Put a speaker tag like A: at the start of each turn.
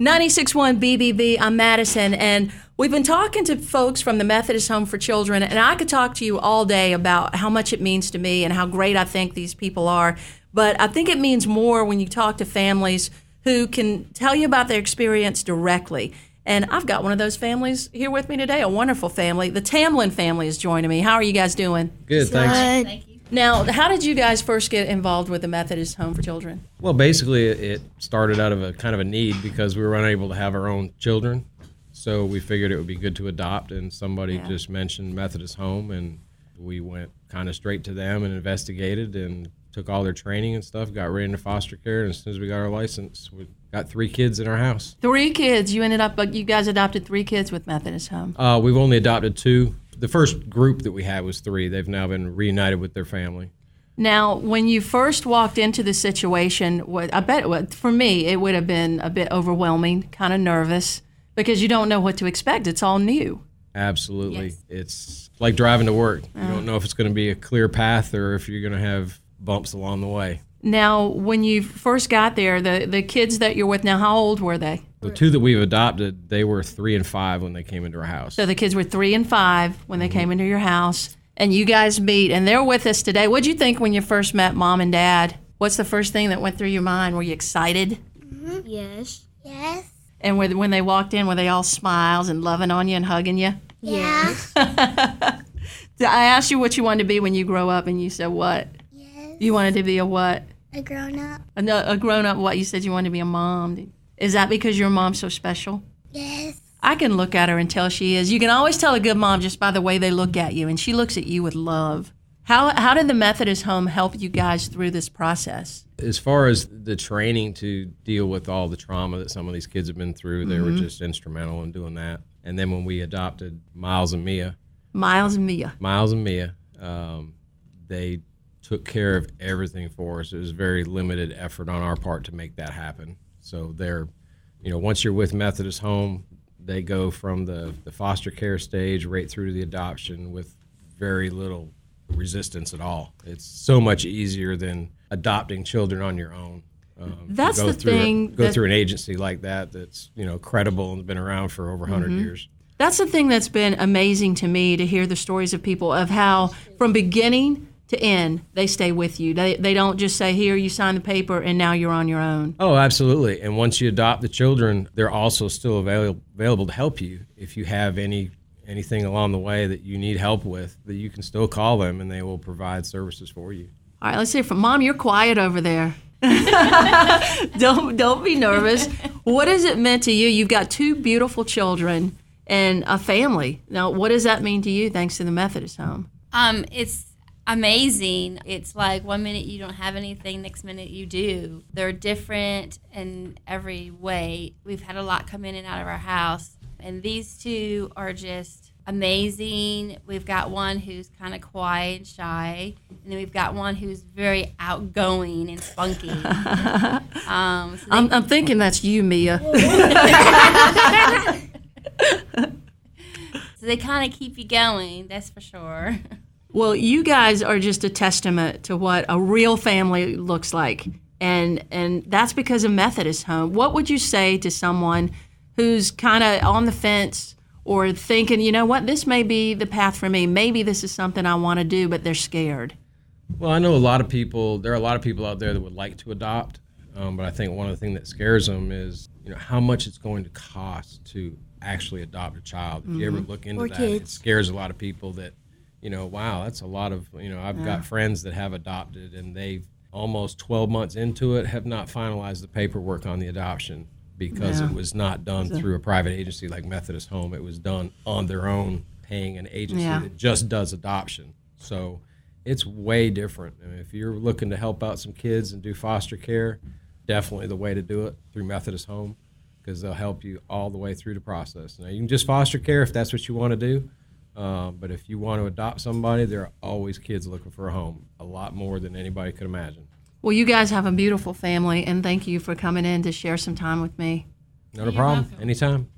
A: 96.1 BBB, I'm Madison, and we've been talking to folks from the Methodist Home for Children, and I could talk to you all day about how much it means to me and how great I think these people are. But I think it means more when you talk to families who can tell you about their experience directly. And I've got one of those families here with me today, a wonderful family. The Tamlin family is joining me. How are you guys doing?
B: Good, thanks.
C: Thank you.
A: Now, how did you guys first get involved with the Methodist Home for Children?
B: Well, basically, it- it started out of a kind of a need because we were unable to have our own children. So we figured it would be good to adopt, and somebody
A: Yeah.
B: just mentioned Methodist Home, and we went kind of straight to them and investigated and took all their training and stuff, got right into foster care, and as soon as we got our license, we got three kids in our house.
A: Three kids. You ended up, but you guys adopted three kids with Methodist Home.
B: Uh, we've only adopted two. The first group that we had was three. They've now been reunited with their family.
A: Now, when you first walked into the situation, what I bet what, for me it would have been a bit overwhelming, kind of nervous because you don't know what to expect. It's all new.
B: Absolutely.
C: Yes.
B: It's like driving to work. You uh-huh. don't know if it's going to be a clear path or if you're going to have bumps along the way.
A: Now, when you first got there, the the kids that you're with now, how old were they?
B: The two that we've adopted, they were three and five when they came into our house.
A: So the kids were three and five when they mm-hmm. came into your house, and you guys meet, and they're with us today. What'd you think when you first met mom and dad? What's the first thing that went through your mind? Were you excited? Mm-hmm.
C: Yes.
D: Yes.
A: And when when they walked in, were they all smiles and loving on you and hugging you?
D: Yeah.
A: I asked you what you wanted to be when you grow up, and you said what?
D: Yes.
A: You wanted to be a what?
D: A grown up.
A: A, a grown up what? You said you wanted to be a mom. Is that because your mom's so special?
D: Yes.
A: I can look at her and tell she is. You can always tell a good mom just by the way they look at you, and she looks at you with love. How, how did the Methodist home help you guys through this process?
B: as far as the training to deal with all the trauma that some of these kids have been through, they were just instrumental in doing that. And then when we adopted Myles and Mia,
A: Myles and Mia.
B: Myles and Mia, um, they took care of everything for us. It was very limited effort on our part to make that happen. So they're, you know, once you're with Methodist Home, they go from the, the foster care stage right through to the adoption with very little resistance at all. It's so much easier than adopting children on your own. Um,
A: That's
B: go
A: the
B: through a-
A: thing
B: go
A: that-
B: through an agency like that that's you know credible and been around for over 100
A: Mm-hmm.
B: years.
A: That's the thing that's been amazing to me to hear the stories of people of how from beginning to end they stay with you. They, they don't just say, Here, you sign the paper, and now you're on your own.
B: Oh, absolutely. And once you adopt the children, they're also still avail- available to help you if you have any anything along the way that you need help with. That you can still call them, and they will provide services for you.
A: All right, let's hear from mom. You're quiet over there. don't don't be nervous. What has it meant to you? You've got two beautiful children and a family. Now, what does that mean to you? Thanks to the Methodist home.
C: Um, it's amazing. It's like one minute you don't have anything, next minute you do. They're different in every way. We've had a lot come in and out of our house, and these two are just amazing. We've got one who's kind of quiet and shy, and then we've got one who's very outgoing and spunky. um, so they-
A: I'm, I'm thinking that's you, Mia.
C: so they kind of keep you going. That's for sure.
A: Well, you guys are just a testament to what a real family looks like. And and that's because of Methodist Home. What would you say to someone who's kind of on the fence or thinking, you know what, this may be the path for me. Maybe this is something I want to do, but they're scared.
B: Well, I know a lot of people. There are a lot of people out there that would like to adopt, um, but I think one of the things that scares them is you know how much it's going to cost to actually adopt a child. If you ever look into
D: Or
B: that, it scares a lot of people that you know, wow, that's a lot of you know. I've got friends that have adopted, and they've almost 12 months into it have not finalized the paperwork on the adoption because
A: Yeah.
B: it was not done through a private agency like Methodist Home. It was done on their own, paying an agency
A: Yeah.
B: that just does adoption. So it's way different. I mean, if you're looking to help out some kids and do foster care, definitely the way to do it through Methodist Home because they'll help you all the way through the process. Now, you can just foster care if that's what you want to do. Uh, but if you want to adopt somebody, there are always kids looking for a home, a lot more than anybody could imagine.
A: Well, you guys have a beautiful family, and thank you for coming in to share some time with me.
B: Not a problem. Anytime.